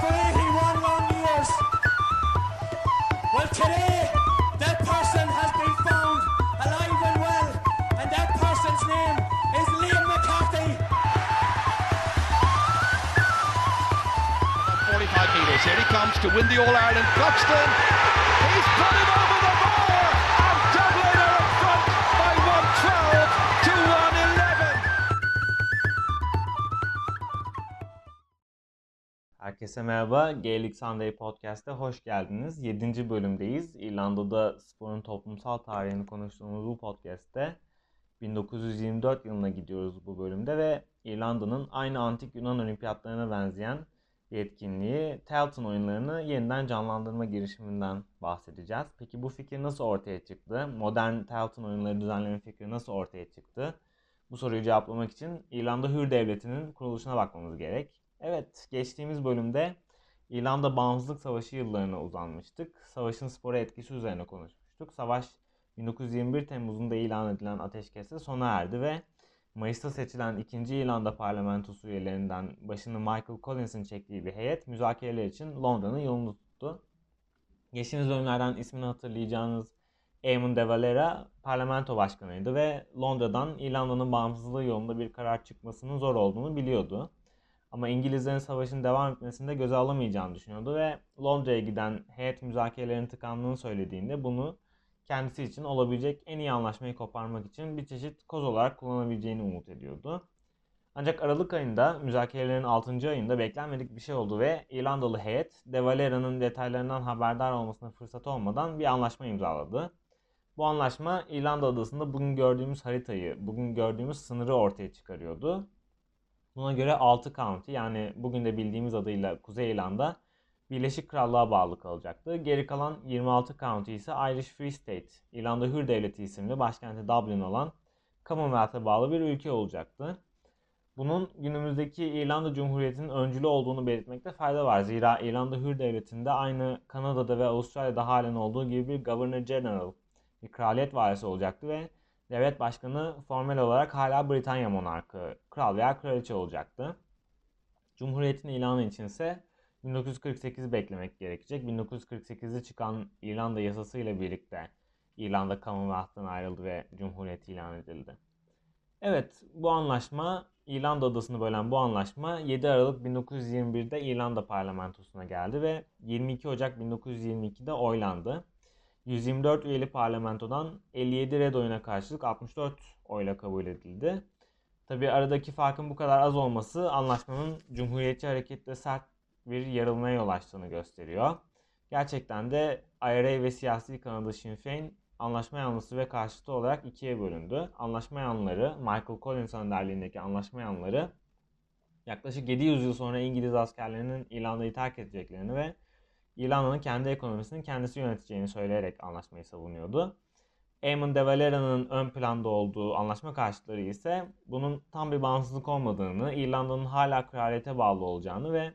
for 81 long years. Well, today, that person has been found alive and well, and that person's name is Liam McCarthy. About 45 metres. Here he comes to win the All Ireland. Cluxton. He's put it over the bar. Herkese merhaba. Gaelic Sunday Podcast'te hoş geldiniz. 7. bölümdeyiz. İrlanda'da sporun toplumsal tarihini konuştuğumuz bu podcast'te 1924 yılına gidiyoruz bu bölümde ve İrlanda'nın aynı antik Yunan olimpiyatlarına benzeyen bir etkinliği Tailton oyunlarını yeniden canlandırma girişiminden bahsedeceğiz. Peki bu fikir nasıl ortaya çıktı? Modern Tailton oyunları düzenleme fikri nasıl ortaya çıktı? Bu soruyu cevaplamak için İrlanda Hür Devleti'nin kuruluşuna bakmamız gerek. Evet, geçtiğimiz bölümde İrlanda Bağımsızlık Savaşı yıllarına uzanmıştık. Savaşın spora etkisi üzerine konuşmuştuk. Savaş 1921 Temmuz'unda ilan edilen ateşkesle sona erdi ve Mayıs'ta seçilen 2. İrlanda parlamentosu üyelerinden başını Michael Collins'in çektiği bir heyet müzakereler için Londra'nın yolunu tuttu. Geçtiğimiz bölümlerden ismini hatırlayacağınız Eamon de Valera parlamento başkanıydı ve Londra'dan İrlanda'nın bağımsızlığı yolunda bir karar çıkmasının zor olduğunu biliyordu. Ama İngilizlerin savaşın devam etmesinde göze alamayacağını düşünüyordu ve Londra'ya giden heyet müzakerelerin tıkandığını söylediğinde bunu kendisi için olabilecek en iyi anlaşmayı koparmak için bir çeşit koz olarak kullanabileceğini umut ediyordu. Ancak Aralık ayında müzakerelerin 6. ayında beklenmedik bir şey oldu ve İrlandalı heyet De Valera'nın detaylarından haberdar olmasına fırsat olmadan bir anlaşma imzaladı. Bu anlaşma İrlanda adasında bugün gördüğümüz haritayı, bugün gördüğümüz sınırı ortaya çıkarıyordu. Buna göre 6 county yani bugün de bildiğimiz adıyla Kuzey İrlanda Birleşik Krallığa bağlı kalacaktı. Geri kalan 26 county ise Irish Free State, İrlanda Hür Devleti isimli başkenti Dublin olan Commonwealth'e bağlı bir ülke olacaktı. Bunun günümüzdeki İrlanda Cumhuriyeti'nin öncülü olduğunu belirtmekte fayda var. Zira İrlanda Hür Devleti'nde aynı Kanada'da ve Avustralya'da halen olduğu gibi bir Governor General, bir kraliyet varisi olacaktı ve devlet başkanı formel olarak hala Britanya monarkı, kral veya kraliçe olacaktı. Cumhuriyetin ilanı için ise 1948'i beklemek gerekecek. 1948'de çıkan İrlanda yasası ile birlikte İrlanda Commonwealth'tan ayrıldı ve Cumhuriyeti ilan edildi. Evet, bu anlaşma, İrlanda adasını bölen bu anlaşma 7 Aralık 1921'de İrlanda parlamentosuna geldi ve 22 Ocak 1922'de oylandı. 124 üyeli parlamentodan 57 red oyuna karşılık 64 oyla kabul edildi. Tabi aradaki farkın bu kadar az olması anlaşmanın Cumhuriyetçi harekette sert bir yarılmaya yol açtığını gösteriyor. Gerçekten de IRA ve siyasi kanadı Sinn Féin anlaşma yanlısı ve karşıtı olarak ikiye bölündü. Anlaşma yanlıları, Michael Collins önderliğindeki anlaşma yanlıları yaklaşık 700 yıl sonra İngiliz askerlerinin İrlanda'yı terk edeceklerini ve İrlanda'nın kendi ekonomisini kendisi yöneteceğini söyleyerek anlaşmayı savunuyordu. Eamon de Valera'nın ön planda olduğu anlaşma karşıtları ise bunun tam bir bağımsızlık olmadığını, İrlanda'nın hala kraliyete bağlı olacağını ve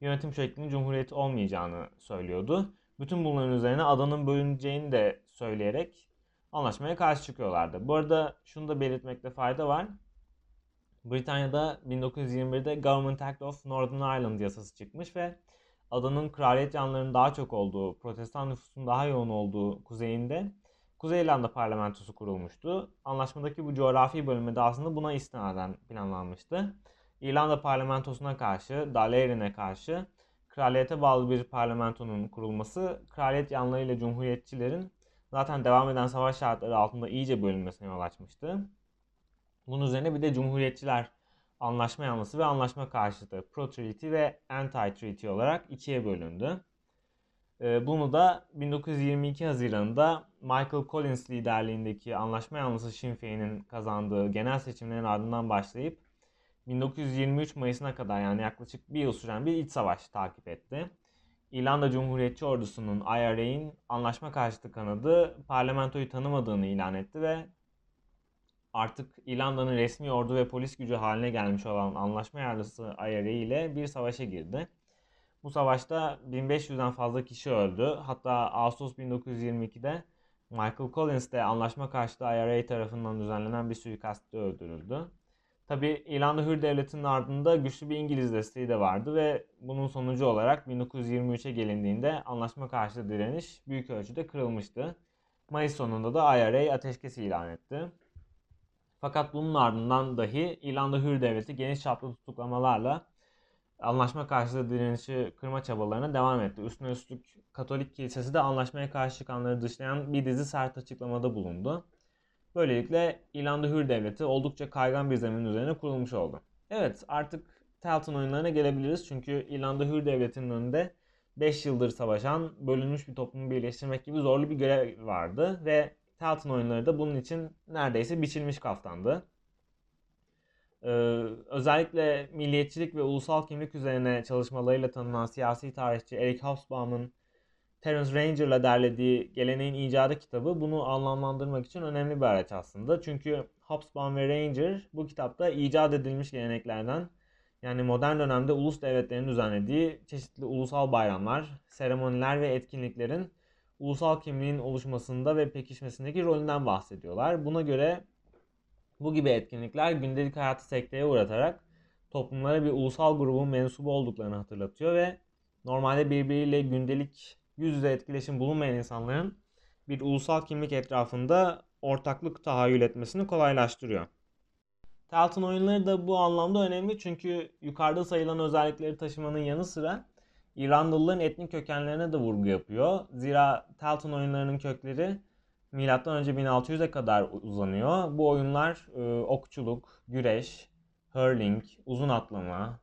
yönetim şeklinin cumhuriyet olmayacağını söylüyordu. Bütün bunların üzerine adanın bölüneceğini de söyleyerek anlaşmaya karşı çıkıyorlardı. Bu arada şunu da belirtmekte fayda var. Britanya'da 1921'de Government Act of Northern Ireland yasası çıkmış ve adanın kraliyet yanlarının daha çok olduğu, protestan nüfusun daha yoğun olduğu kuzeyinde Kuzey İrlanda parlamentosu kurulmuştu. Anlaşmadaki bu coğrafi bölümde aslında buna istinaden planlanmıştı. İrlanda parlamentosuna karşı, Dalairin'e karşı kraliyete bağlı bir parlamentonun kurulması, kraliyet yanlarıyla cumhuriyetçilerin zaten devam eden savaş şartları altında iyice bölünmesine yol açmıştı. Bunun üzerine bir de cumhuriyetçiler anlaşma yanlısı ve anlaşma karşıtı pro-treaty ve anti-treaty olarak ikiye bölündü. Bunu da 1922 Haziran'da Michael Collins liderliğindeki anlaşma yanlısı Sinn Féin'in kazandığı genel seçimlerin ardından başlayıp 1923 Mayıs'ına kadar yani yaklaşık bir yıl süren bir iç savaş takip etti. İrlanda Cumhuriyetçi Ordusu'nun IRA'in anlaşma karşıtı kanadı parlamentoyu tanımadığını ilan etti ve artık İrlanda'nın resmi ordu ve polis gücü haline gelmiş olan anlaşma yarlısı IRA ile bir savaşa girdi. Bu savaşta 1500'den fazla kişi öldü. Hatta Ağustos 1922'de Michael Collins de anlaşma karşıtı IRA tarafından düzenlenen bir suikastte öldürüldü. Tabi İrlanda Hür Devleti'nin ardında güçlü bir İngiliz desteği de vardı ve bunun sonucu olarak 1923'e gelindiğinde anlaşma karşıtı direniş büyük ölçüde kırılmıştı. Mayıs sonunda da IRA ateşkes ilan etti. Fakat bunun ardından dahi İrlanda Hür Devleti geniş çaplı tutuklamalarla anlaşma karşıtı direnişi kırma çabalarına devam etti. Üstüne üstlük Katolik Kilisesi de anlaşmaya karşı çıkanları dışlayan bir dizi sert açıklamada bulundu. Böylelikle İrlanda Hür Devleti oldukça kaygan bir zemin üzerine kurulmuş oldu. Evet artık Talton oyunlarına gelebiliriz çünkü İrlanda Hür Devleti'nin önünde 5 yıldır savaşan, bölünmüş bir toplumu birleştirmek gibi zorlu bir görev vardı ve Talton oyunları da bunun için neredeyse biçilmiş kaftandı. Ee, özellikle milliyetçilik ve ulusal kimlik üzerine çalışmalarıyla tanınan siyasi tarihçi Eric Hobsbawm'ın Terence Ranger'la derlediği Geleneğin İcadı kitabı bunu anlamlandırmak için önemli bir araç aslında. Çünkü Hobsbawm ve Ranger bu kitapta icat edilmiş geleneklerden yani modern dönemde ulus devletlerin düzenlediği çeşitli ulusal bayramlar, seremoniler ve etkinliklerin ulusal kimliğin oluşmasında ve pekişmesindeki rolünden bahsediyorlar. Buna göre bu gibi etkinlikler gündelik hayatı sekteye uğratarak toplumlara bir ulusal grubun mensubu olduklarını hatırlatıyor ve normalde birbiriyle gündelik yüz yüze etkileşim bulunmayan insanların bir ulusal kimlik etrafında ortaklık tahayyül etmesini kolaylaştırıyor. Talton oyunları da bu anlamda önemli çünkü yukarıda sayılan özellikleri taşımanın yanı sıra İrlandalıların etnik kökenlerine de vurgu yapıyor. Zira Talton oyunlarının kökleri M.Ö. 1600'e kadar uzanıyor. Bu oyunlar e, okçuluk, güreş, hurling, uzun atlama,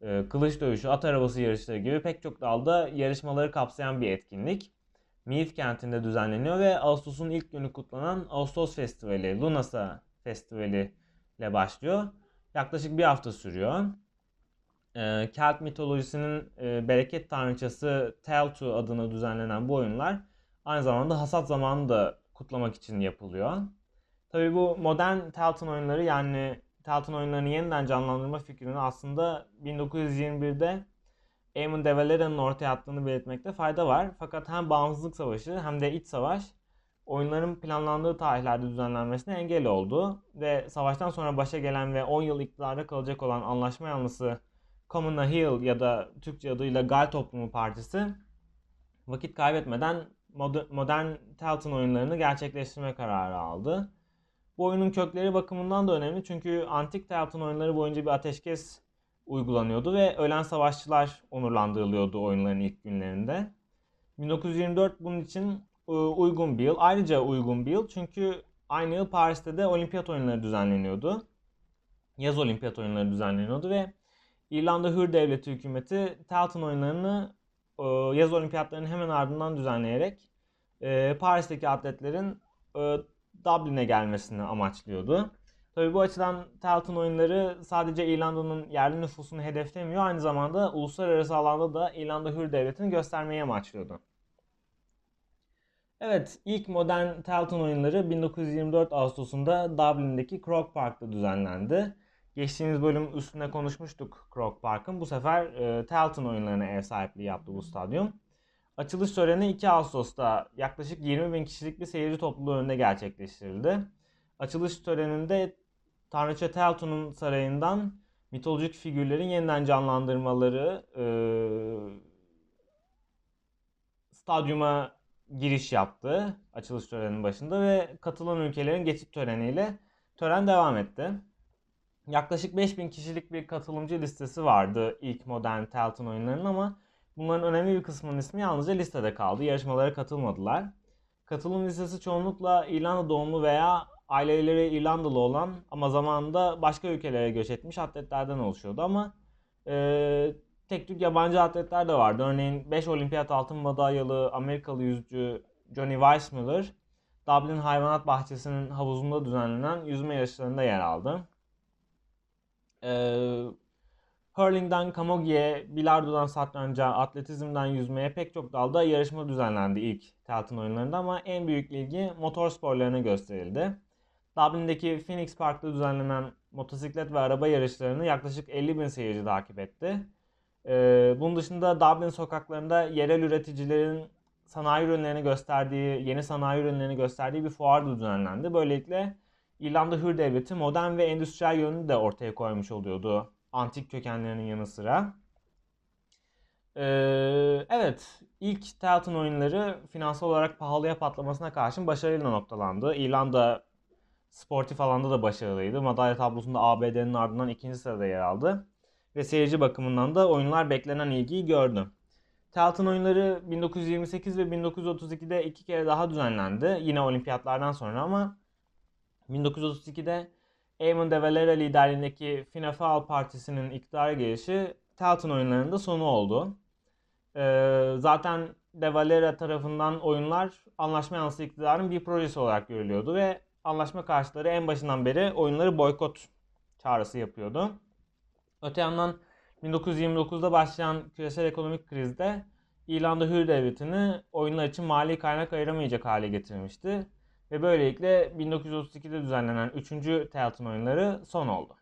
e, kılıç dövüşü, at arabası yarışları gibi pek çok dalda yarışmaları kapsayan bir etkinlik. Meath kentinde düzenleniyor ve Ağustos'un ilk günü kutlanan Ağustos Festivali, Lunasa Festivali ile başlıyor. Yaklaşık bir hafta sürüyor. E, Kelt mitolojisinin e, bereket tanrıçası Teltu adına düzenlenen bu oyunlar aynı zamanda hasat zamanını da kutlamak için yapılıyor. Tabii bu modern Telton oyunları yani Telton oyunlarını yeniden canlandırma fikrini aslında 1921'de Eamon de Valera'nın ortaya attığını belirtmekte fayda var. Fakat hem bağımsızlık savaşı hem de iç savaş oyunların planlandığı tarihlerde düzenlenmesine engel oldu ve savaştan sonra başa gelen ve 10 yıl iktidarda kalacak olan anlaşma yanlısı Common Hill ya da Türkçe adıyla Gal Toplumu Partisi vakit kaybetmeden modern Telton oyunlarını gerçekleştirme kararı aldı. Bu oyunun kökleri bakımından da önemli çünkü antik Telton oyunları boyunca bir ateşkes uygulanıyordu ve ölen savaşçılar onurlandırılıyordu oyunların ilk günlerinde. 1924 bunun için e, uygun bir yıl. Ayrıca uygun bir yıl çünkü aynı yıl Paris'te de olimpiyat oyunları düzenleniyordu. Yaz olimpiyat oyunları düzenleniyordu ve İrlanda Hür Devleti hükümeti Telton oyunlarını e, yaz olimpiyatlarının hemen ardından düzenleyerek e, Paris'teki atletlerin Dublin'e gelmesini amaçlıyordu. Tabii bu açıdan Telton oyunları sadece İrlanda'nın yerli nüfusunu hedeflemiyor. Aynı zamanda uluslararası alanda da İrlanda Hür Devleti'ni göstermeyi amaçlıyordu. Evet, ilk modern Telton oyunları 1924 Ağustos'unda Dublin'deki Croke Park'ta düzenlendi. Geçtiğimiz bölüm üstünde konuşmuştuk Croke Park'ın. Bu sefer e, Telton oyunlarına ev sahipliği yaptı bu stadyum. Açılış töreni 2 Ağustos'ta yaklaşık 20 bin kişilik bir seyirci topluluğu önünde gerçekleştirildi. Açılış töreninde Tanrıça Telton'un sarayından mitolojik figürlerin yeniden canlandırmaları e, stadyuma giriş yaptı açılış töreninin başında ve katılan ülkelerin geçit töreniyle tören devam etti. Yaklaşık 5000 kişilik bir katılımcı listesi vardı ilk modern Telton oyunlarının ama bunların önemli bir kısmının ismi yalnızca listede kaldı. Yarışmalara katılmadılar. Katılım listesi çoğunlukla İrlanda doğumlu veya aileleri İrlandalı olan ama zamanında başka ülkelere göç etmiş atletlerden oluşuyordu ama e, tek tük yabancı atletler de vardı. Örneğin 5 olimpiyat altın madalyalı Amerikalı yüzücü Johnny Weissmuller Dublin Hayvanat Bahçesi'nin havuzunda düzenlenen yüzme yarışlarında yer aldı. Ee, hurling'den kamogiye, bilardodan satranca, atletizmden yüzmeye pek çok dalda yarışma düzenlendi ilk Telton oyunlarında ama en büyük ilgi motor sporlarına gösterildi. Dublin'deki Phoenix Park'ta düzenlenen motosiklet ve araba yarışlarını yaklaşık 50 bin seyirci takip etti. Ee, bunun dışında Dublin sokaklarında yerel üreticilerin sanayi ürünlerini gösterdiği, yeni sanayi ürünlerini gösterdiği bir fuar da düzenlendi. Böylelikle İrlanda Hür Devleti modern ve endüstriyel yönünü de ortaya koymuş oluyordu antik kökenlerinin yanı sıra. Ee, evet, ilk Tailton oyunları finansal olarak pahalıya patlamasına karşın başarıyla noktalandı. İrlanda sportif alanda da başarılıydı. Madalya tablosunda ABD'nin ardından ikinci sırada yer aldı. Ve seyirci bakımından da oyunlar beklenen ilgiyi gördü. Tailton oyunları 1928 ve 1932'de iki kere daha düzenlendi. Yine olimpiyatlardan sonra ama 1932'de Eamon de Valera liderliğindeki Fianna Fáil Partisi'nin iktidara gelişi Tailton oyunlarında sonu oldu. Ee, zaten de Valera tarafından oyunlar anlaşma yanlısı iktidarın bir projesi olarak görülüyordu ve anlaşma karşıtları en başından beri oyunları boykot çağrısı yapıyordu. Öte yandan 1929'da başlayan küresel ekonomik krizde İrlanda Hür Devleti'ni oyunlar için mali kaynak ayıramayacak hale getirmişti. Ve böylelikle 1932'de düzenlenen 3. Tailton oyunları son oldu.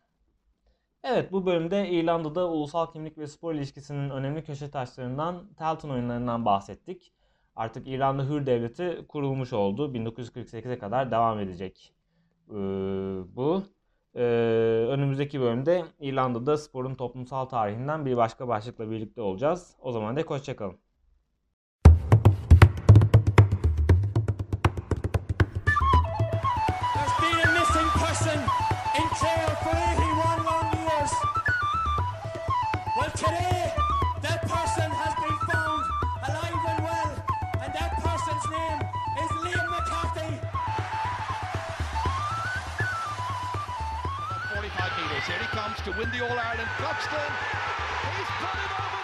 Evet bu bölümde İrlanda'da ulusal kimlik ve spor ilişkisinin önemli köşe taşlarından Tailton oyunlarından bahsettik. Artık İrlanda Hür Devleti kurulmuş oldu. 1948'e kadar devam edecek ee, bu. Ee, önümüzdeki bölümde İrlanda'da sporun toplumsal tarihinden bir başka başlıkla birlikte olacağız. O zaman da hoşçakalın. Here he comes to win the All Ireland. Cluxton. He's put it over